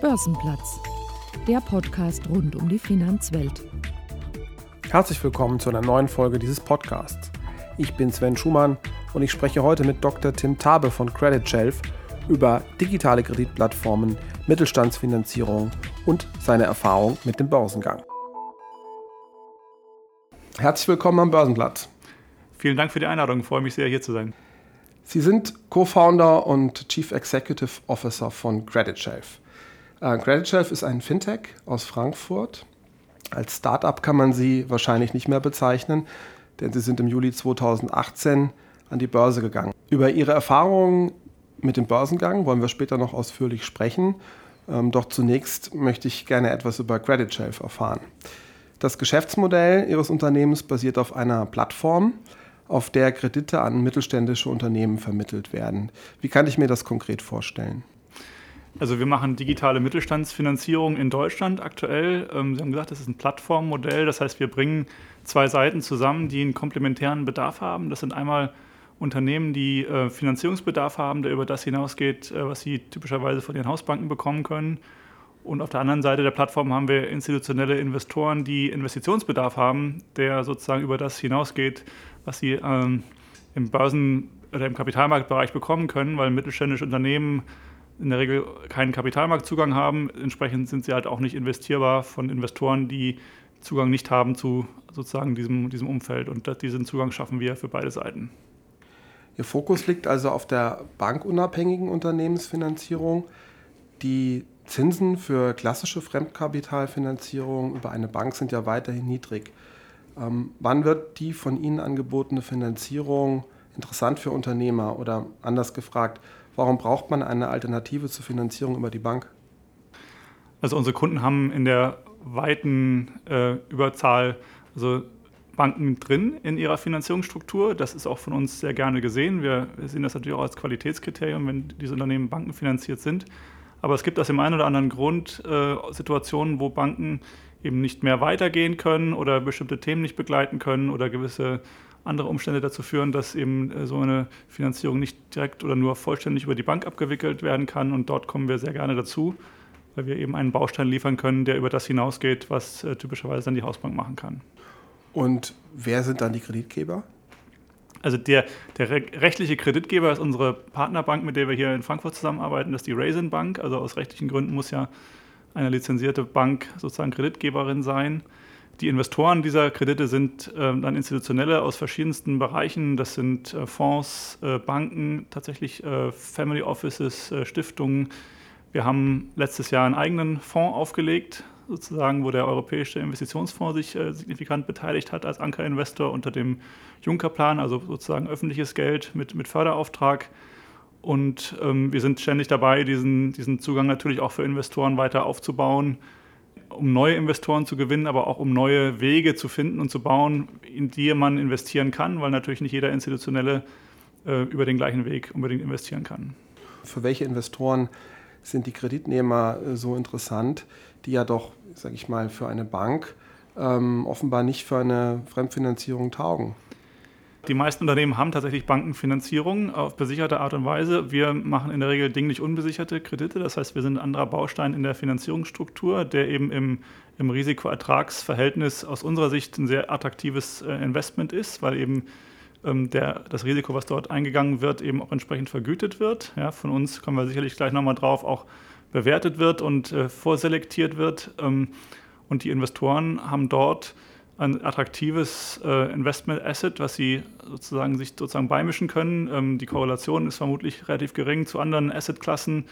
Börsenplatz, der Podcast rund um die Finanzwelt. Herzlich willkommen zu einer neuen Folge dieses Podcasts. Ich bin Sven Schumann und ich spreche heute mit Dr. Tim Tabe von Credit Shelf über digitale Kreditplattformen, Mittelstandsfinanzierung und seine Erfahrung mit dem Börsengang. Herzlich willkommen am Börsenplatz. Vielen Dank für die Einladung. Ich freue mich sehr, hier zu sein. Sie sind Co-Founder und Chief Executive Officer von Credit Shelf. Äh, Credit Shelf ist ein Fintech aus Frankfurt. Als Startup kann man sie wahrscheinlich nicht mehr bezeichnen, denn sie sind im Juli 2018 an die Börse gegangen. Über ihre Erfahrungen mit dem Börsengang wollen wir später noch ausführlich sprechen. Ähm, doch zunächst möchte ich gerne etwas über Credit Shelf erfahren. Das Geschäftsmodell Ihres Unternehmens basiert auf einer Plattform, auf der Kredite an mittelständische Unternehmen vermittelt werden. Wie kann ich mir das konkret vorstellen? Also wir machen digitale Mittelstandsfinanzierung in Deutschland aktuell. Ähm, Sie haben gesagt, das ist ein Plattformmodell. Das heißt, wir bringen zwei Seiten zusammen, die einen komplementären Bedarf haben. Das sind einmal Unternehmen, die äh, Finanzierungsbedarf haben, der über das hinausgeht, äh, was sie typischerweise von ihren Hausbanken bekommen können. Und auf der anderen Seite der Plattform haben wir institutionelle Investoren, die Investitionsbedarf haben, der sozusagen über das hinausgeht, was sie ähm, im Börsen- oder im Kapitalmarktbereich bekommen können, weil mittelständische Unternehmen in der Regel keinen Kapitalmarktzugang haben. Entsprechend sind sie halt auch nicht investierbar von Investoren, die Zugang nicht haben zu sozusagen diesem, diesem Umfeld. Und diesen Zugang schaffen wir für beide Seiten. Ihr Fokus liegt also auf der bankunabhängigen Unternehmensfinanzierung. Die Zinsen für klassische Fremdkapitalfinanzierung über eine Bank sind ja weiterhin niedrig. Ähm, wann wird die von Ihnen angebotene Finanzierung interessant für Unternehmer? Oder anders gefragt, Warum braucht man eine Alternative zur Finanzierung über die Bank? Also unsere Kunden haben in der weiten äh, Überzahl also Banken drin in ihrer Finanzierungsstruktur. Das ist auch von uns sehr gerne gesehen. Wir sehen das natürlich auch als Qualitätskriterium, wenn diese Unternehmen bankenfinanziert sind. Aber es gibt aus dem einen oder anderen Grund äh, Situationen, wo Banken eben nicht mehr weitergehen können oder bestimmte Themen nicht begleiten können oder gewisse andere Umstände dazu führen, dass eben äh, so eine Finanzierung nicht direkt oder nur vollständig über die Bank abgewickelt werden kann. Und dort kommen wir sehr gerne dazu, weil wir eben einen Baustein liefern können, der über das hinausgeht, was äh, typischerweise dann die Hausbank machen kann. Und wer sind dann die Kreditgeber? Also der, der rechtliche Kreditgeber ist unsere Partnerbank, mit der wir hier in Frankfurt zusammenarbeiten, das ist die Raisin Bank. Also aus rechtlichen Gründen muss ja eine lizenzierte Bank sozusagen Kreditgeberin sein. Die Investoren dieser Kredite sind äh, dann institutionelle aus verschiedensten Bereichen. Das sind äh, Fonds, äh, Banken, tatsächlich äh, Family Offices, Stiftungen. Wir haben letztes Jahr einen eigenen Fonds aufgelegt, sozusagen, wo der Europäische Investitionsfonds sich äh, signifikant beteiligt hat als Ankerinvestor unter dem Juncker-Plan, also sozusagen öffentliches Geld mit, mit Förderauftrag. Und ähm, wir sind ständig dabei, diesen, diesen Zugang natürlich auch für Investoren weiter aufzubauen um neue Investoren zu gewinnen, aber auch um neue Wege zu finden und zu bauen, in die man investieren kann, weil natürlich nicht jeder Institutionelle äh, über den gleichen Weg unbedingt investieren kann. Für welche Investoren sind die Kreditnehmer äh, so interessant, die ja doch, sage ich mal, für eine Bank ähm, offenbar nicht für eine Fremdfinanzierung taugen? Die meisten Unternehmen haben tatsächlich Bankenfinanzierung auf besicherte Art und Weise. Wir machen in der Regel dinglich unbesicherte Kredite. Das heißt, wir sind ein anderer Baustein in der Finanzierungsstruktur, der eben im, im Risiko-Ertragsverhältnis aus unserer Sicht ein sehr attraktives äh, Investment ist, weil eben ähm, der, das Risiko, was dort eingegangen wird, eben auch entsprechend vergütet wird. Ja, von uns kommen wir sicherlich gleich nochmal drauf, auch bewertet wird und äh, vorselektiert wird. Ähm, und die Investoren haben dort ein attraktives äh, Investment Asset, was sie sozusagen sich sozusagen beimischen können. Ähm, die Korrelation ist vermutlich relativ gering zu anderen Assetklassen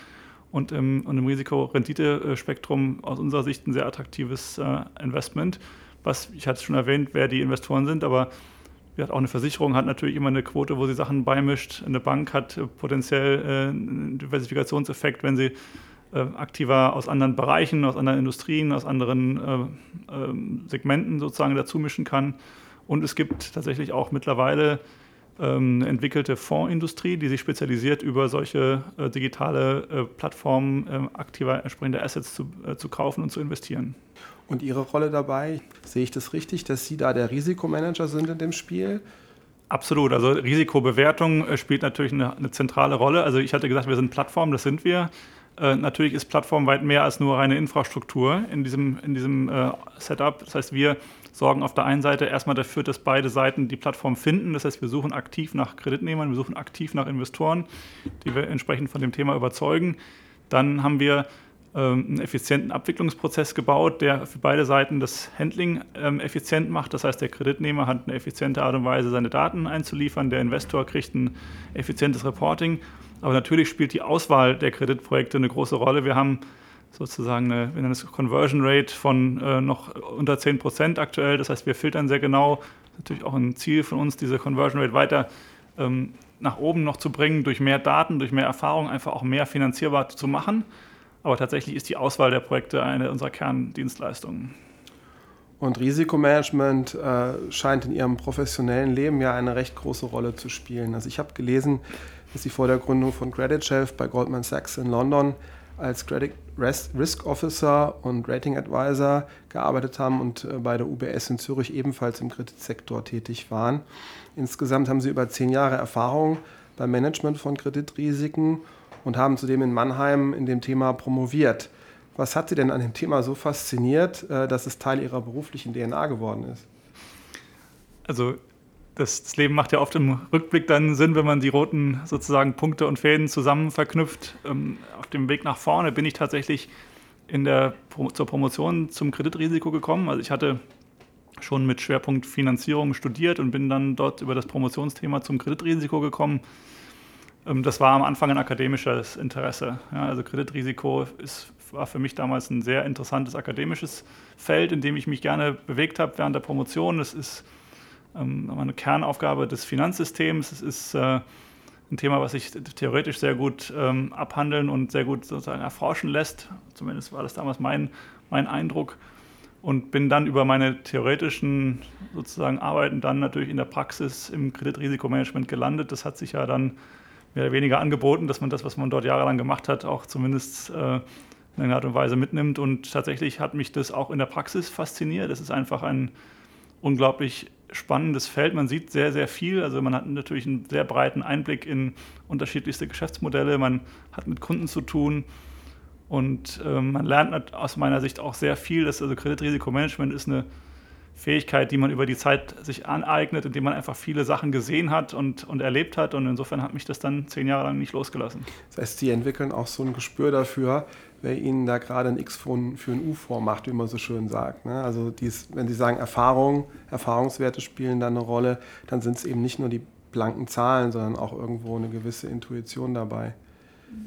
und im, und im Risiko-Rendite-Spektrum aus unserer Sicht ein sehr attraktives äh, Investment. Was, ich hatte schon erwähnt, wer die Investoren sind, aber auch eine Versicherung hat natürlich immer eine Quote, wo sie Sachen beimischt. Eine Bank hat potenziell äh, einen Diversifikationseffekt, wenn sie äh, aktiver aus anderen Bereichen, aus anderen Industrien, aus anderen äh, äh, Segmenten sozusagen dazu mischen kann. Und es gibt tatsächlich auch mittlerweile ähm, eine entwickelte Fondsindustrie, die sich spezialisiert, über solche äh, digitale äh, Plattformen äh, aktiver entsprechende Assets zu, zu kaufen und zu investieren. Und Ihre Rolle dabei, sehe ich das richtig, dass Sie da der Risikomanager sind in dem Spiel? Absolut. Also Risikobewertung spielt natürlich eine, eine, zentrale Rolle. Also ich hatte gesagt, wir sind Plattform, das sind wir. Äh, natürlich ist Plattform weit mehr als nur reine Infrastruktur in diesem, in diesem äh, Setup. Das heißt, wir sorgen auf der einen Seite erstmal dafür, dass beide Seiten die Plattform finden. Das heißt, wir suchen aktiv nach Kreditnehmern, wir suchen aktiv nach Investoren, die wir entsprechend von dem Thema überzeugen. Dann haben wir ähm, einen effizienten Abwicklungsprozess gebaut, der für beide Seiten das Handling ähm, effizient macht. Das heißt, der Kreditnehmer hat eine effiziente Art und Weise, seine Daten einzuliefern, der Investor kriegt ein effizientes Reporting. Aber natürlich spielt die Auswahl der Kreditprojekte eine große Rolle. Wir haben sozusagen eine, wir Conversion Rate von äh, noch unter 10 Prozent aktuell. Das heißt, wir filtern sehr genau. Natürlich auch ein Ziel von uns, diese Conversion Rate weiter ähm, nach oben noch zu bringen, durch mehr Daten, durch mehr Erfahrung, einfach auch mehr finanzierbar zu machen. Aber tatsächlich ist die Auswahl der Projekte eine unserer Kerndienstleistungen. Und Risikomanagement äh, scheint in Ihrem professionellen Leben ja eine recht große Rolle zu spielen. Also ich habe gelesen, dass Sie vor der Gründung von Credit Shelf bei Goldman Sachs in London als Credit Risk Officer und Rating Advisor gearbeitet haben und äh, bei der UBS in Zürich ebenfalls im Kreditsektor tätig waren. Insgesamt haben Sie über zehn Jahre Erfahrung beim Management von Kreditrisiken und haben zudem in Mannheim in dem Thema promoviert. Was hat Sie denn an dem Thema so fasziniert, äh, dass es Teil Ihrer beruflichen DNA geworden ist? Also das, das, Leben macht ja oft im Rückblick dann Sinn, wenn man die roten sozusagen Punkte und Fäden zusammen verknüpft. Ähm, auf dem Weg nach vorne bin ich tatsächlich in der, zur Promotion zum Kreditrisiko gekommen. Also ich hatte schon mit Schwerpunkt Finanzierung studiert und bin dann dort über das Promotionsthema zum Kreditrisiko gekommen. Ähm, das war am Anfang ein akademisches Interesse. Ja, also Kreditrisiko ist, war für mich damals ein sehr interessantes akademisches Feld, in dem ich mich gerne bewegt habe während der Promotion. Es ist ähm, eine Kernaufgabe des Finanzsystems. Es ist äh, ein Thema, was sich theoretisch sehr gut ähm, abhandeln und sehr gut sozusagen erforschen lässt. Zumindest war das damals mein, mein Eindruck. Und bin dann über meine theoretischen sozusagen Arbeiten dann natürlich in der Praxis im Kreditrisikomanagement gelandet. Das hat sich ja dann mehr oder weniger angeboten, dass man das, was man dort jahrelang gemacht hat, auch zumindest äh, in einer Art und Weise mitnimmt. Und tatsächlich hat mich das auch in der Praxis fasziniert. Es ist einfach ein unglaublich spannendes Feld. Man sieht sehr, sehr viel. Also man hat natürlich einen sehr breiten Einblick in unterschiedlichste Geschäftsmodelle. Man hat mit Kunden zu tun und äh, man lernt aus meiner Sicht auch sehr viel. Das, also Kreditrisikomanagement ist eine Fähigkeit, die man über die Zeit sich aneignet, indem man einfach viele Sachen gesehen hat und, und erlebt hat. Und insofern hat mich das dann zehn Jahre lang nicht losgelassen. Das heißt, Sie entwickeln auch so ein Gespür dafür, wer Ihnen da gerade ein X für ein, U vormacht, wie man so schön sagt. Ne? Also dies, wenn Sie sagen, Erfahrung, Erfahrungswerte spielen da eine Rolle, dann sind es eben nicht nur die blanken Zahlen, sondern auch irgendwo eine gewisse Intuition dabei.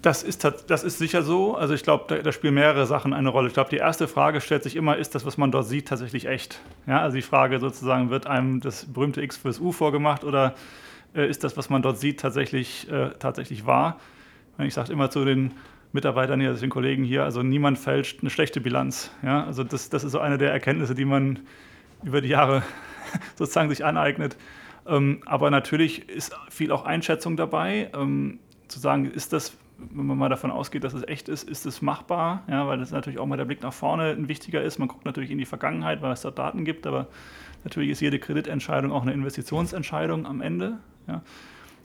Das ist, das ist sicher so. Also ich glaube, da, da, spielen mehrere Sachen eine Rolle. Ich glaube, die erste Frage stellt sich immer, ist das, was man dort sieht, tatsächlich echt? Ja, also die Frage sozusagen, wird einem das berühmte X fürs U vorgemacht oder äh, ist das, was man dort sieht, tatsächlich, äh, tatsächlich wahr? Ich sage immer zu den Mitarbeitern hier, also den Kollegen hier, also niemand fälscht eine schlechte Bilanz. Ja, also das, das ist so eine der Erkenntnisse, die man über die Jahre sozusagen sich aneignet. Ähm, aber natürlich ist viel auch Einschätzung dabei, ähm, zu sagen, ist das wenn man mal davon ausgeht, dass es echt ist, ist es machbar, ja, weil das natürlich auch mal der Blick nach vorne ein wichtiger ist. Man guckt natürlich in die Vergangenheit, weil es da Daten gibt, aber natürlich ist jede Kreditentscheidung auch eine Investitionsentscheidung am Ende. Ja.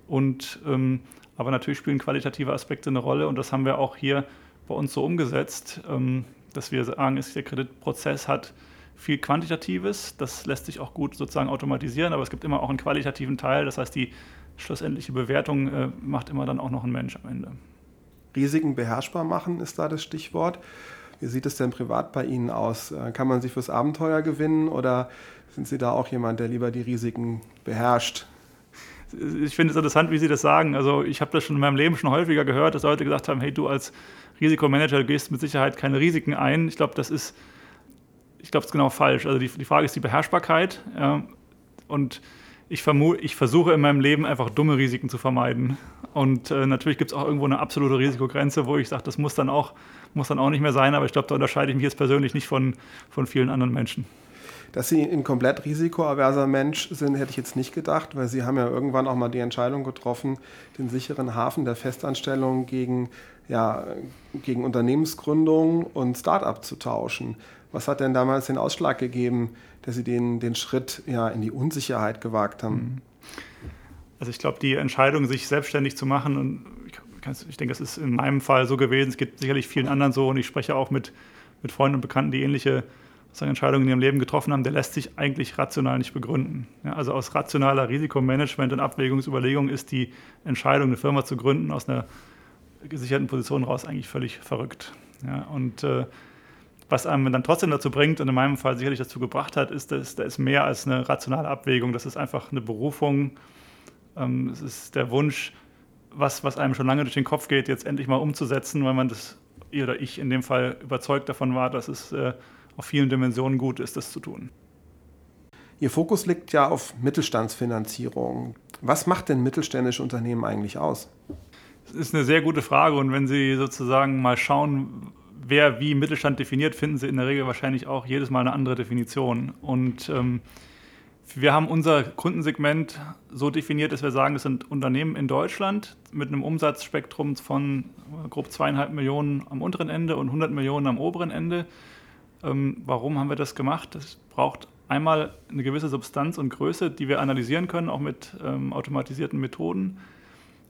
Und, ähm, aber natürlich spielen qualitative Aspekte eine Rolle und das haben wir auch hier bei uns so umgesetzt, ähm, dass wir sagen, der Kreditprozess hat viel Quantitatives, das lässt sich auch gut sozusagen automatisieren, aber es gibt immer auch einen qualitativen Teil, das heißt, die schlussendliche Bewertung äh, macht immer dann auch noch ein Mensch am Ende. Risiken beherrschbar machen ist da das Stichwort. Wie sieht es denn privat bei Ihnen aus? Äh, kann man sich fürs Abenteuer gewinnen oder sind Sie da auch jemand, der lieber die Risiken beherrscht? Ich finde es interessant, wie Sie das sagen. Also ich habe das schon in meinem Leben schon häufiger gehört, dass Leute gesagt haben, hey, du als Risikomanager, gehst mit Sicherheit keine Risiken ein. Ich glaube, das ist, ich glaube, es ist genau falsch. Also die, die Frage ist die Beherrschbarkeit. Und ich, ich versuche in meinem Leben einfach dumme Risiken zu vermeiden. Und äh, natürlich gibt es auch irgendwo eine absolute Risikogrenze, wo ich sage, das muss dann, auch, muss dann auch nicht mehr sein, aber ich glaube, da unterscheide ich mich jetzt persönlich nicht von, von vielen anderen Menschen. Dass Sie ein komplett risikoaverser Mensch sind, hätte ich jetzt nicht gedacht, weil Sie haben ja irgendwann auch mal die Entscheidung getroffen, den sicheren Hafen der Festanstellung gegen, ja, gegen Unternehmensgründung und Start-up zu tauschen. Was hat denn damals den Ausschlag gegeben, dass Sie den, den Schritt ja, in die Unsicherheit gewagt haben? Mhm. Also ich glaube, die Entscheidung, sich selbstständig zu machen, und ich ich denke, es ist in meinem Fall so gewesen, es gibt sicherlich vielen anderen so und ich spreche auch mit, mit Freunden und Bekannten, die ähnliche Entscheidungen in ihrem Leben getroffen haben, der lässt sich eigentlich rational nicht begründen. Ja, also aus rationaler Risikomanagement und Abwägungsüberlegung ist die Entscheidung, eine Firma zu gründen, aus einer gesicherten Position raus eigentlich völlig verrückt. Ja, und äh, was einem dann trotzdem dazu bringt und in meinem Fall sicherlich dazu gebracht hat, ist, dass da ist mehr als eine rationale Abwägung. Das ist einfach eine Berufung. Ähm, es ist der Wunsch, was, was einem schon lange durch den Kopf geht, jetzt endlich mal umzusetzen, weil man das, ihr oder ich in dem Fall überzeugt davon war, dass es äh, auf vielen Dimensionen gut ist, das zu tun. Ihr Fokus liegt ja auf Mittelstandsfinanzierung. Was macht denn mittelständische Unternehmen eigentlich aus? Das ist eine sehr gute Frage und wenn Sie sozusagen mal schauen, wer wie Mittelstand definiert, finden Sie in der Regel wahrscheinlich auch jedes Mal eine andere Definition. Und ähm, wir haben unser Kundensegment so definiert, dass wir sagen, das sind Unternehmen in Deutschland mit einem Umsatzspektrum von grob zweieinhalb Millionen am unteren Ende und 100 Millionen am oberen Ende. Ähm, warum haben wir das gemacht? Das braucht einmal eine gewisse Substanz und Größe, die wir analysieren können, auch mit ähm, automatisierten Methoden.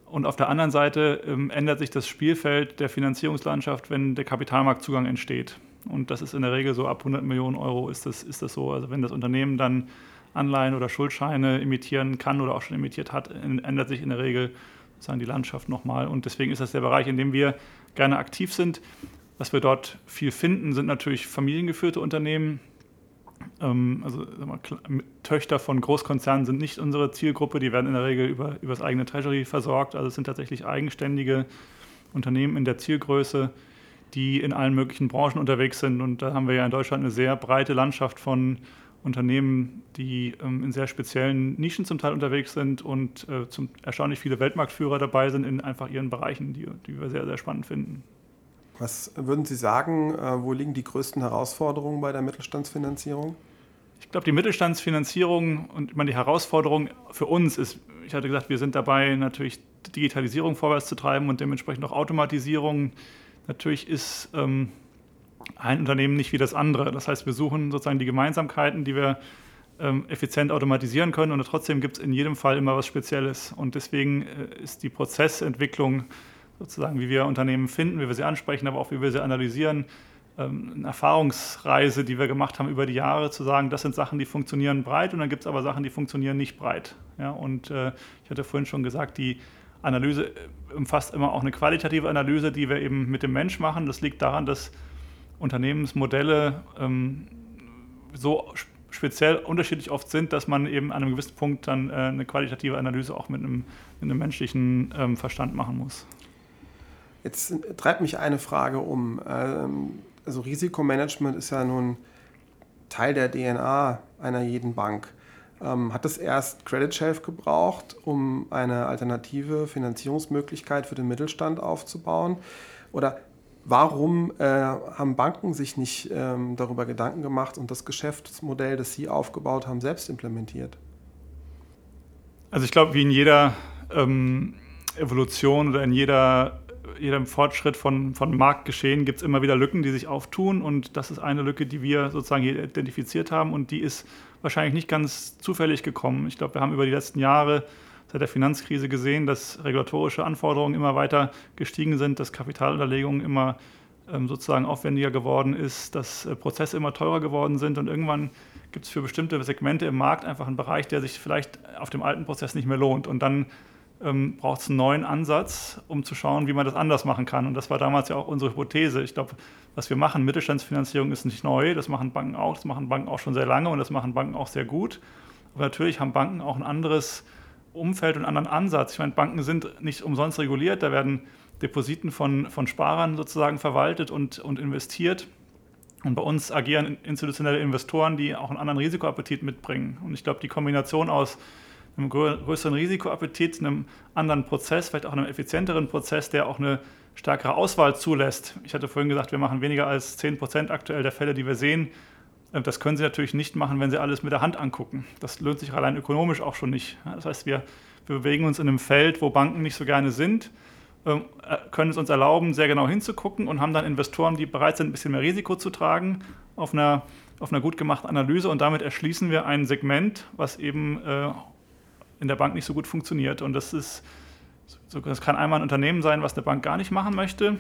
Und auf der anderen Seite ähm, ändert sich das Spielfeld der Finanzierungslandschaft, wenn der Kapitalmarktzugang entsteht. Und das ist in der Regel so ab 100 Millionen Euro ist das, ist das so. Also wenn das Unternehmen dann Anleihen oder Schuldscheine emittieren kann oder auch schon emittiert hat, ändert sich in der Regel sozusagen die Landschaft nochmal. Und deswegen ist das der Bereich, in dem wir gerne aktiv sind. Was wir dort viel finden, sind natürlich familiengeführte Unternehmen. Ähm, also mal, Töchter von Großkonzernen sind nicht unsere Zielgruppe, die werden in der Regel über, über das eigene Treasury versorgt. Also es sind tatsächlich eigenständige Unternehmen in der Zielgröße, die in allen möglichen Branchen unterwegs sind. Und da haben wir ja in Deutschland eine sehr breite Landschaft von Unternehmen, die ähm, in sehr speziellen Nischen zum Teil unterwegs sind und äh, zum erstaunlich viele Weltmarktführer dabei sind in einfach ihren Bereichen, die, die wir sehr, sehr spannend finden. Was würden Sie sagen, äh, wo liegen die größten Herausforderungen bei der Mittelstandsfinanzierung? Ich glaube, die Mittelstandsfinanzierung und ich meine, die Herausforderung für uns ist, ich hatte gesagt, wir sind dabei, natürlich Digitalisierung vorwärts zu treiben und dementsprechend auch Automatisierung. Natürlich ist ähm, ein Unternehmen nicht wie das andere. Das heißt, wir suchen sozusagen die Gemeinsamkeiten, die wir ähm, effizient automatisieren können und trotzdem gibt es in jedem Fall immer was Spezielles. Und deswegen äh, ist die Prozessentwicklung sozusagen, wie wir Unternehmen finden, wie wir sie ansprechen, aber auch wie wir sie analysieren. Ähm, eine Erfahrungsreise, die wir gemacht haben über die Jahre, zu sagen, das sind Sachen, die funktionieren breit und dann gibt es aber Sachen, die funktionieren nicht breit. Ja, und äh, ich hatte vorhin schon gesagt, die Analyse äh, umfasst immer auch eine qualitative Analyse, die wir eben mit dem Mensch machen. Das liegt daran, dass Unternehmensmodelle ähm, so speziell unterschiedlich oft sind, dass man eben an einem gewissen Punkt dann äh, eine qualitative Analyse auch mit einem, mit einem menschlichen ähm, Verstand machen muss. Jetzt treibt mich eine Frage um. Ähm, also Risikomanagement ist ja nun Teil der DNA einer jeden Bank. Ähm, hat es erst Credit Shelf gebraucht, um eine alternative Finanzierungsmöglichkeit für den Mittelstand aufzubauen? Oder warum äh, haben Banken sich nicht ähm, darüber Gedanken gemacht und das Geschäftsmodell, das sie aufgebaut haben, selbst implementiert? Also ich glaube, wie in jeder ähm, Evolution oder in jeder jedem Fortschritt von, von Marktgeschehen gibt es immer wieder Lücken, die sich auftun. Und das ist eine Lücke, die wir sozusagen hier identifiziert haben. Und die ist wahrscheinlich nicht ganz zufällig gekommen. Ich glaube, wir haben über die letzten Jahre seit der Finanzkrise gesehen, dass regulatorische Anforderungen immer weiter gestiegen sind, dass Kapitalunterlegungen immer ähm, sozusagen aufwendiger geworden ist, dass äh, Prozesse immer teurer geworden sind. Und irgendwann gibt es für bestimmte Segmente im Markt einfach einen Bereich, der sich vielleicht auf dem alten Prozess nicht mehr lohnt. Und dann ähm, braucht es einen neuen Ansatz, um zu schauen, wie man das anders machen kann. Und das war damals ja auch unsere Hypothese. Ich glaube, was wir machen, Mittelstandsfinanzierung ist nicht neu, das machen Banken auch, das machen Banken auch schon sehr lange und das machen Banken auch sehr gut. Aber natürlich haben Banken auch ein anderes Umfeld und einen anderen Ansatz. Ich meine, Banken sind nicht umsonst reguliert, da werden Depositen von, von Sparern sozusagen verwaltet und, und investiert. Und bei uns agieren institutionelle Investoren, die auch einen anderen Risikoappetit mitbringen. Und ich glaube, die Kombination aus einem größeren Risikoappetit, einem anderen Prozess, vielleicht auch einem effizienteren Prozess, der auch eine stärkere Auswahl zulässt. Ich hatte vorhin gesagt, wir machen weniger als 10 Prozent aktuell der Fälle, die wir sehen. Äh, das können Sie natürlich nicht machen, wenn Sie alles mit der Hand angucken. Das lohnt sich allein ökonomisch auch schon nicht. Das heißt, wir, wir bewegen uns in einem Feld, wo Banken nicht so gerne sind, ähm, äh, können es uns erlauben, sehr genau hinzugucken und haben dann Investoren, die bereit sind, ein bisschen mehr Risiko zu tragen auf einer, auf einer gut gemachten Analyse. Und damit erschließen wir ein Segment, was eben äh, in der Bank nicht so gut funktioniert. Und das ist das kann einmal ein Unternehmen sein, was eine Bank gar nicht machen möchte.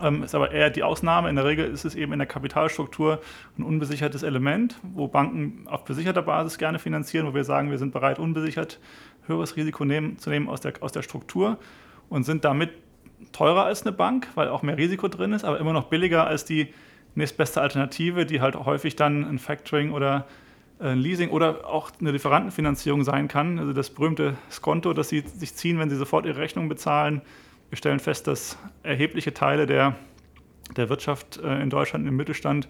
Ähm, ist aber eher die Ausnahme. In der Regel ist es eben in der Kapitalstruktur ein unbesichertes Element, wo Banken auf besicherter Basis gerne finanzieren, wo wir sagen, wir sind bereit, unbesichert höheres Risiko nehmen, zu nehmen aus der, aus der Struktur und sind damit teurer als eine Bank, weil auch mehr Risiko drin ist, aber immer noch billiger als die nächstbeste Alternative, die halt häufig dann ein Factoring oder ein Leasing oder auch eine Lieferantenfinanzierung sein kann. Also das berühmte Skonto, das Sie sich ziehen, wenn Sie sofort Ihre Rechnung bezahlen. Wir stellen fest, dass erhebliche Teile der, der Wirtschaft äh, in Deutschland im Mittelstand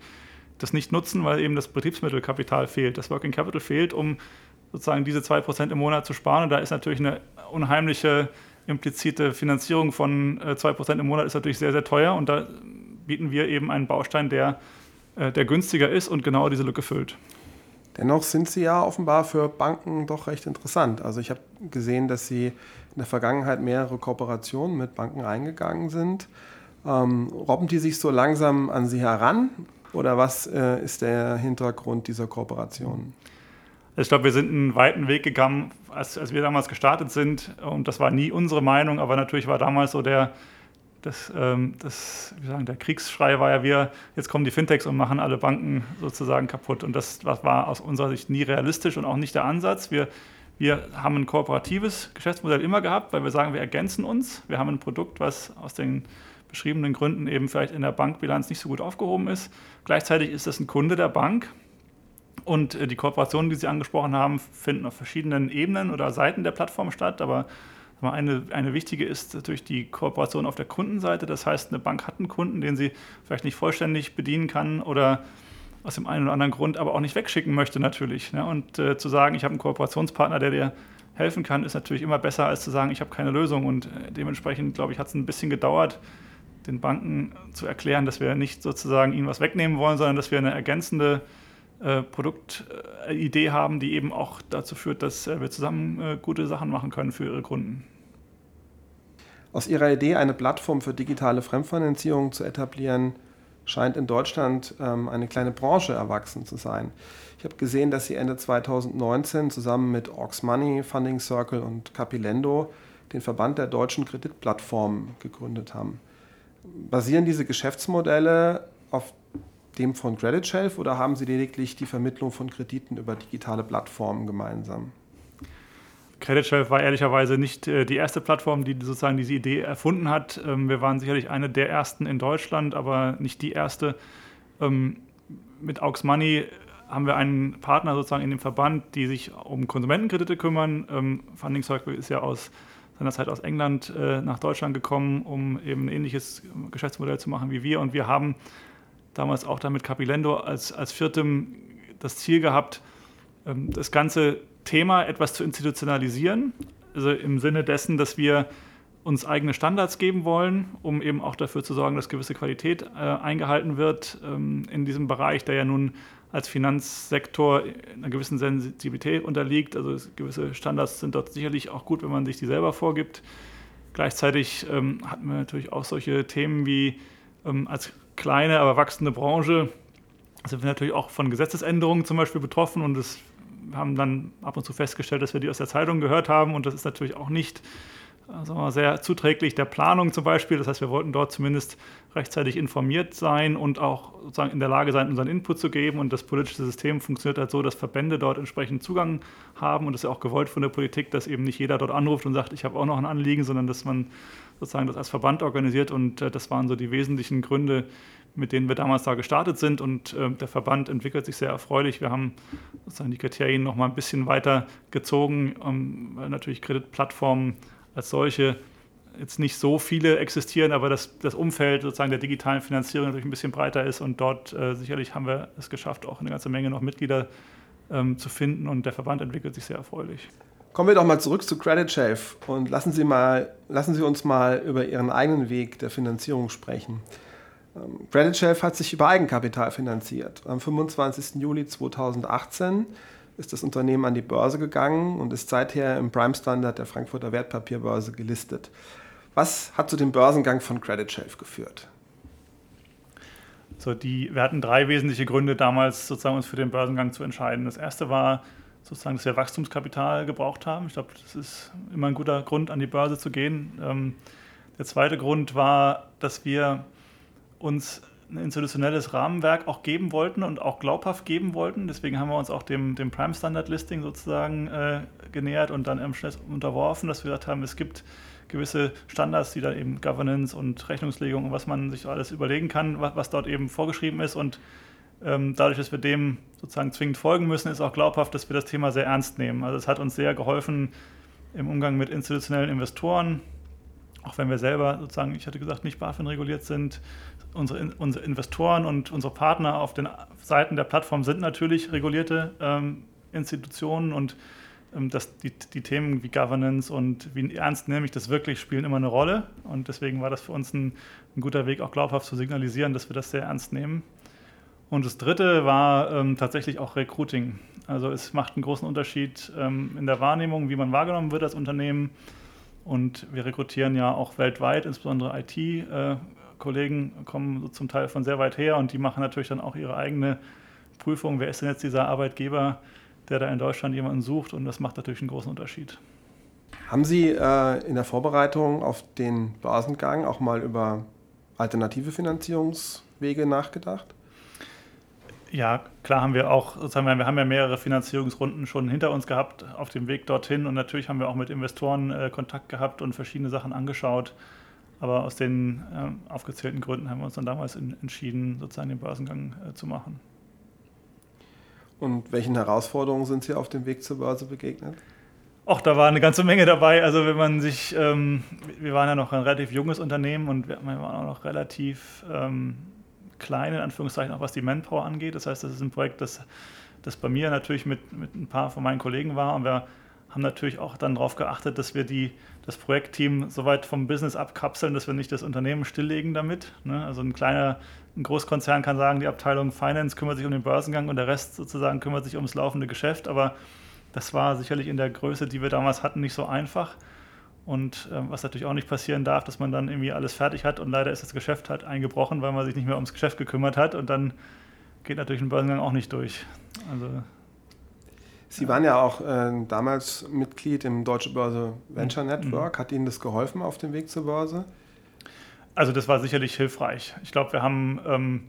das nicht nutzen, weil eben das Betriebsmittelkapital fehlt, das Working Capital fehlt, um sozusagen diese 2% im Monat zu sparen. Und da ist natürlich eine unheimliche implizite Finanzierung von 2% äh, im Monat ist natürlich sehr, sehr teuer. Und da bieten wir eben einen Baustein, der, äh, der günstiger ist und genau diese Lücke füllt. Dennoch sind sie ja offenbar für Banken doch recht interessant. Also ich habe gesehen, dass sie in der Vergangenheit mehrere Kooperationen mit Banken eingegangen sind. Ähm, robben die sich so langsam an sie heran oder was äh, ist der Hintergrund dieser Kooperation? Ich glaube, wir sind einen weiten Weg gegangen, als, als wir damals gestartet sind. Und das war nie unsere Meinung, aber natürlich war damals so der, das, ähm, das, wie sagen, der Kriegsschrei war ja, wir, jetzt kommen die Fintechs und machen alle Banken sozusagen kaputt. Und das war aus unserer Sicht nie realistisch und auch nicht der Ansatz. Wir, wir haben ein kooperatives Geschäftsmodell immer gehabt, weil wir sagen, wir ergänzen uns. Wir haben ein Produkt, was aus den beschriebenen Gründen eben vielleicht in der Bankbilanz nicht so gut aufgehoben ist. Gleichzeitig ist es ein Kunde der Bank. Und äh, die Kooperationen, die Sie angesprochen haben, finden auf verschiedenen Ebenen oder Seiten der Plattform statt. Aber eine, eine wichtige ist natürlich die Kooperation auf der Kundenseite. Das heißt, eine Bank hat einen Kunden, den sie vielleicht nicht vollständig bedienen kann oder aus dem einen oder anderen Grund aber auch nicht wegschicken möchte natürlich. Ne? Und äh, zu sagen, ich habe einen Kooperationspartner, der dir helfen kann, ist natürlich immer besser, als zu sagen, ich habe keine Lösung. Und äh, dementsprechend, glaube ich, hat es ein bisschen gedauert, den Banken zu erklären, dass wir nicht sozusagen ihnen was wegnehmen wollen, sondern dass wir eine ergänzende äh, Produktidee haben, die eben auch dazu führt, dass äh, wir zusammen äh, gute Sachen machen können für ihre Kunden. Aus Ihrer Idee, eine Plattform für digitale Fremdfinanzierung zu etablieren, scheint in Deutschland ähm, eine kleine Branche erwachsen zu sein. Ich habe gesehen, dass Sie Ende 2019 zusammen mit Orcs Money, Funding Circle und Capilendo den Verband der deutschen Kreditplattformen gegründet haben. Basieren diese Geschäftsmodelle auf dem von Credit Shelf oder haben Sie lediglich die Vermittlung von Krediten über digitale Plattformen gemeinsam? Credit Shelf war ehrlicherweise nicht äh, die erste Plattform, die sozusagen diese Idee erfunden hat. Ähm, wir waren sicherlich eine der ersten in Deutschland, aber nicht die erste. Ähm, mit Aux Money haben wir einen Partner sozusagen in dem Verband, die sich um Konsumentenkredite kümmern. Ähm, Funding Circle ist ja aus seiner Zeit aus England äh, nach Deutschland gekommen, um eben ein ähnliches Geschäftsmodell zu machen wie wir. Und wir haben damals auch dann mit Capilendo als, als viertem das Ziel gehabt, das ganze Thema etwas zu institutionalisieren. Also im Sinne dessen, dass wir uns eigene Standards geben wollen, um eben auch dafür zu sorgen, dass gewisse Qualität äh, eingehalten wird ähm, in diesem Bereich, der ja nun als Finanzsektor einer gewissen Sensibilität unterliegt. Also gewisse Standards sind dort sicherlich auch gut, wenn man sich die selber vorgibt. Gleichzeitig ähm, hatten wir natürlich auch solche Themen wie ähm, als kleine, aber wachsende Branche sind wir natürlich auch von Gesetzesänderungen zum Beispiel betroffen und es haben dann ab und zu festgestellt, dass wir die aus der Zeitung gehört haben und das ist natürlich auch nicht also sehr zuträglich der Planung zum Beispiel. Das heißt, wir wollten dort zumindest rechtzeitig informiert sein und auch sozusagen in der Lage sein, unseren Input zu geben. Und das politische System funktioniert halt so, dass Verbände dort entsprechend Zugang haben und das ist ja auch gewollt von der Politik, dass eben nicht jeder dort anruft und sagt, ich habe auch noch ein Anliegen, sondern dass man sozusagen das als Verband organisiert. Und äh, das waren so die wesentlichen Gründe, mit denen wir damals da gestartet sind. Und äh, der Verband entwickelt sich sehr erfreulich. Wir haben sozusagen die Kriterien noch mal ein bisschen weiter gezogen, ähm, weil natürlich Kreditplattformen als solche jetzt nicht so viele existieren, aber das, das Umfeld sozusagen der digitalen Finanzierung natürlich ein bisschen breiter ist und dort äh, sicherlich haben wir es geschafft, auch eine ganze Menge noch Mitglieder ähm, zu finden und der Verband entwickelt sich sehr erfreulich. Kommen wir doch mal zurück zu Credit Shelf und lassen Sie, mal, lassen Sie uns mal über Ihren eigenen Weg der Finanzierung sprechen. Ähm, Credit Shelf hat sich über Eigenkapital finanziert. Am 25. Juli 2018 ist das Unternehmen an die Börse gegangen und ist seither im Prime Standard der Frankfurter Wertpapierbörse gelistet. Was hat zu dem Börsengang von Credit Shelf geführt? So, die, wir hatten drei wesentliche Gründe damals sozusagen uns für den Börsengang zu entscheiden. Das erste war sozusagen, dass wir Wachstumskapital gebraucht haben. Ich glaube, das ist immer ein guter Grund, an die Börse zu gehen. Ähm, der zweite Grund war, dass wir uns ein institutionelles Rahmenwerk auch geben wollten und auch glaubhaft geben wollten. Deswegen haben wir uns auch dem, dem Prime Standard Listing sozusagen äh, genähert und dann im Schluss unterworfen, dass wir gesagt haben, es gibt gewisse Standards, die dann eben Governance und Rechnungslegung und was man sich alles überlegen kann, was, was dort eben vorgeschrieben ist. Und ähm, dadurch, dass wir dem sozusagen zwingend folgen müssen, ist auch glaubhaft, dass wir das Thema sehr ernst nehmen. Also es hat uns sehr geholfen im Umgang mit institutionellen Investoren, auch wenn wir selber sozusagen, ich hatte gesagt, nicht BaFin reguliert sind, unsere, unsere Investoren und unsere Partner auf den Seiten der Plattform sind natürlich regulierte ähm, Institutionen und ähm, das, die, die, Themen wie Governance und wie ernst nehme ich das wirklich spielen immer eine Rolle. Und deswegen war das für uns ein, ein guter Weg, auch glaubhaft zu signalisieren, dass wir das sehr ernst nehmen. Und das dritte war ähm, tatsächlich auch Recruiting. Also es macht einen großen Unterschied ähm, in der Wahrnehmung, wie man wahrgenommen wird als Unternehmen. Und wir rekrutieren ja auch weltweit, insbesondere IT. Äh, kommen zum Teil von sehr weit her und die machen natürlich dann auch ihre eigene Prüfung. Wer ist denn jetzt dieser Arbeitgeber, der da in Deutschland jemanden sucht? Und das macht natürlich einen großen Unterschied. Haben Sie äh, in der Vorbereitung auf den Börsengang auch mal über alternative Finanzierungswege nachgedacht? Ja, klar haben wir auch, sozusagen, wir haben ja mehrere Finanzierungsrunden schon hinter uns gehabt auf dem Weg dorthin und natürlich haben wir auch mit Investoren äh, Kontakt gehabt und verschiedene Sachen angeschaut. Aber aus den äh, aufgezählten Gründen haben wir uns dann damals in, entschieden, sozusagen den Börsengang äh, zu machen. Und welchen Herausforderungen sind Sie auf dem Weg zur Börse begegnet? Auch da war eine ganze Menge dabei. Also wenn man sich, ähm, wir waren ja noch ein relativ junges Unternehmen und wir waren auch noch relativ ähm, klein, in Anführungszeichen, auch was die Manpower angeht. Das heißt, das ist ein Projekt, das, das bei mir natürlich mit, mit ein paar von meinen Kollegen war und wir haben natürlich auch dann darauf geachtet, dass wir die, das Projektteam so weit vom Business abkapseln, dass wir nicht das Unternehmen stilllegen damit. Ne? Also ein kleiner, ein Großkonzern kann sagen, die Abteilung Finance kümmert sich um den Börsengang und der Rest sozusagen kümmert sich ums laufende Geschäft. Aber das war sicherlich in der Größe, die wir damals hatten, nicht so einfach. Und äh, was natürlich auch nicht passieren darf, dass man dann irgendwie alles fertig hat und leider ist das Geschäft halt eingebrochen, weil man sich nicht mehr ums Geschäft gekümmert hat und dann geht natürlich ein Börsengang auch nicht durch. Also Sie waren ja auch äh, damals Mitglied im Deutsche Börse Venture mhm. Network. Hat Ihnen das geholfen auf dem Weg zur Börse? Also das war sicherlich hilfreich. Ich glaube, wir haben ähm,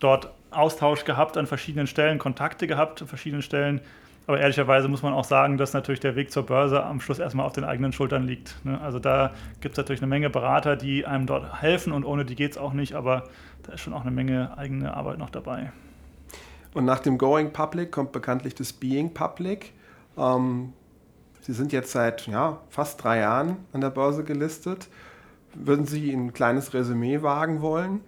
dort Austausch gehabt an verschiedenen Stellen, Kontakte gehabt an verschiedenen Stellen. Aber ehrlicherweise muss man auch sagen, dass natürlich der Weg zur Börse am Schluss erstmal auf den eigenen Schultern liegt. Ne? Also da gibt es natürlich eine Menge Berater, die einem dort helfen und ohne die geht es auch nicht, aber da ist schon auch eine Menge eigene Arbeit noch dabei. Und nach dem Going Public kommt bekanntlich das Being Public. Ähm, Sie sind jetzt seit ja, fast drei Jahren an der Börse gelistet. Würden Sie ein kleines Resümee wagen wollen?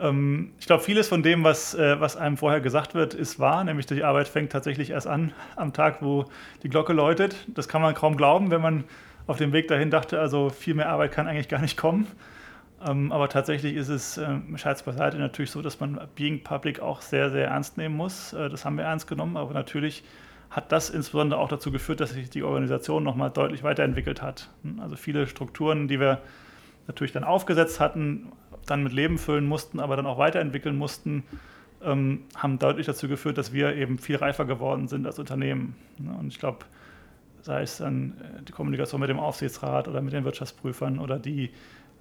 Ähm, ich glaube, vieles von dem, was, äh, was einem vorher gesagt wird, ist wahr. Nämlich die Arbeit fängt tatsächlich erst an am Tag, wo die Glocke läutet. Das kann man kaum glauben, wenn man auf dem Weg dahin dachte, also viel mehr Arbeit kann eigentlich gar nicht kommen. Ähm, aber tatsächlich ist es, äh, Scherz beiseite, natürlich so, dass man Being Public auch sehr, sehr ernst nehmen muss. Äh, das haben wir ernst genommen, aber natürlich hat das insbesondere auch dazu geführt, dass sich die Organisation nochmal deutlich weiterentwickelt hat. Hm, also viele Strukturen, die wir natürlich dann aufgesetzt hatten, dann mit Leben füllen mussten, aber dann auch weiterentwickeln mussten, ähm, haben deutlich dazu geführt, dass wir eben viel reifer geworden sind als Unternehmen. Ne, und ich glaube, sei es dann äh, die Kommunikation mit dem Aufsichtsrat oder mit den Wirtschaftsprüfern oder die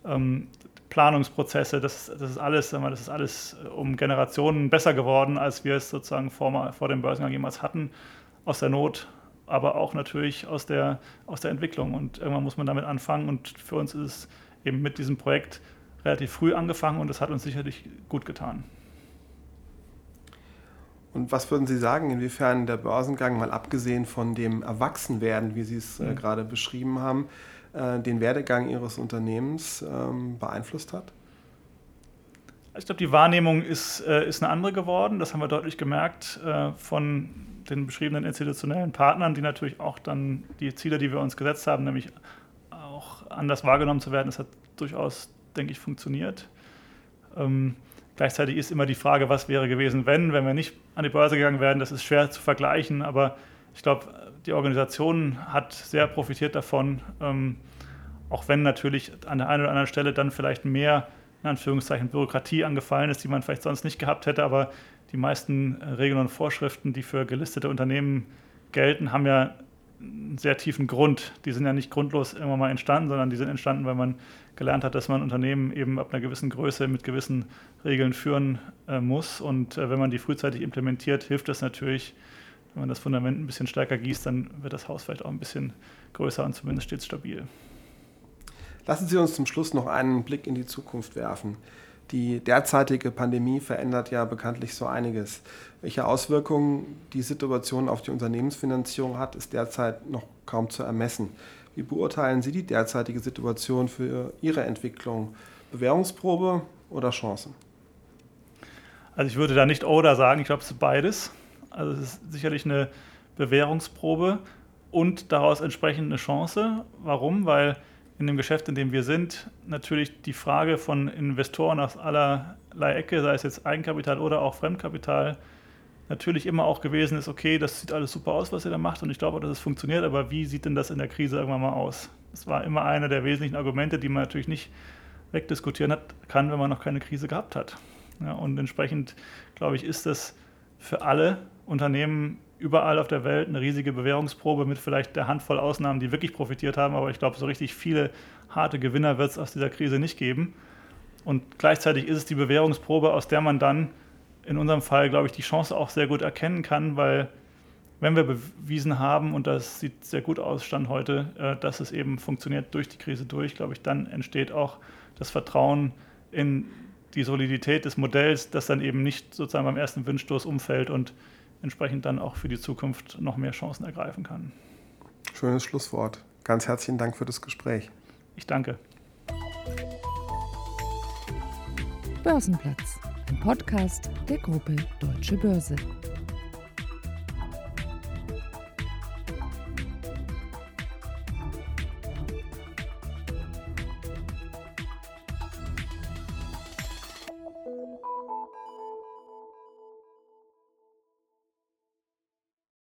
ähm, Planungsprozesse, das, das, ist alles, das ist alles äh, um Generationen besser geworden, als wir es sozusagen vor, vor dem Börsengang jemals hatten, aus der Not, aber auch natürlich aus der, aus der Entwicklung. Und irgendwann muss man damit anfangen. Und für uns ist es eben mit diesem Projekt relativ früh angefangen und das hat uns sicherlich gut getan. Und was würden Sie sagen, inwiefern der Börsengang, mal abgesehen von dem Erwachsenwerden, wie Sie es äh, mhm. gerade beschrieben haben, äh, den Werdegang Ihres Unternehmens ähm, beeinflusst hat? Ich glaube, die Wahrnehmung ist, äh, ist eine andere geworden. Das haben wir deutlich gemerkt äh, von den beschriebenen institutionellen Partnern, die natürlich auch dann die Ziele, die wir uns gesetzt haben, nämlich auch anders wahrgenommen zu werden, das hat durchaus, denke ich, funktioniert. Ähm, gleichzeitig ist immer die Frage, was wäre gewesen, wenn, wenn wir nicht an die Börse gegangen wären. Das ist schwer zu vergleichen, aber ich glaube, die Organisation hat sehr profitiert davon, ähm, auch wenn natürlich an der einen oder anderen Stelle dann vielleicht mehr in Anführungszeichen Bürokratie angefallen ist, die man vielleicht sonst nicht gehabt hätte. Aber die meisten äh, Regeln und Vorschriften, die für gelistete Unternehmen gelten, haben ja einen sehr tiefen Grund. Die sind ja nicht grundlos irgendwann mal entstanden, sondern die sind entstanden, weil man gelernt hat, dass man Unternehmen eben ab einer gewissen Größe mit gewissen Regeln führen äh, muss. Und äh, wenn man die frühzeitig implementiert, hilft das natürlich. Wenn man das Fundament ein bisschen stärker gießt, dann wird das Haus vielleicht auch ein bisschen größer und zumindest stets stabil. Lassen Sie uns zum Schluss noch einen Blick in die Zukunft werfen. Die derzeitige Pandemie verändert ja bekanntlich so einiges. Welche Auswirkungen die Situation auf die Unternehmensfinanzierung hat, ist derzeit noch kaum zu ermessen. Wie beurteilen Sie die derzeitige Situation für Ihre Entwicklung? Bewährungsprobe oder Chance? Also ich würde da nicht oder sagen, ich glaube es ist beides. Also es ist sicherlich eine Bewährungsprobe und daraus entsprechend eine Chance. Warum? Weil in dem Geschäft, in dem wir sind, natürlich die Frage von Investoren aus allerlei Ecke, sei es jetzt Eigenkapital oder auch Fremdkapital, natürlich immer auch gewesen ist, okay, das sieht alles super aus, was ihr da macht und ich glaube, dass es funktioniert, aber wie sieht denn das in der Krise irgendwann mal aus? Das war immer einer der wesentlichen Argumente, die man natürlich nicht wegdiskutieren hat, kann, wenn man noch keine Krise gehabt hat. Ja, und entsprechend, glaube ich, ist das für alle Unternehmen überall auf der Welt eine riesige Bewährungsprobe mit vielleicht der Handvoll Ausnahmen, die wirklich profitiert haben. Aber ich glaube, so richtig viele harte Gewinner wird es aus dieser Krise nicht geben. Und gleichzeitig ist es die Bewährungsprobe, aus der man dann in unserem Fall, glaube ich, die Chance auch sehr gut erkennen kann, weil wenn wir bewiesen haben, und das sieht sehr gut aus, Stand heute, äh, dass es eben funktioniert durch die Krise durch, glaube ich, dann entsteht auch das Vertrauen in die Solidität des Modells, das dann eben nicht sozusagen beim ersten Windstoß umfällt und entsprechend dann auch für die Zukunft noch mehr Chancen ergreifen kann. Schönes Schlusswort. Ganz herzlichen Dank für das Gespräch. Ich danke. Börsenplatz, ein Podcast der Gruppe Deutsche Börse.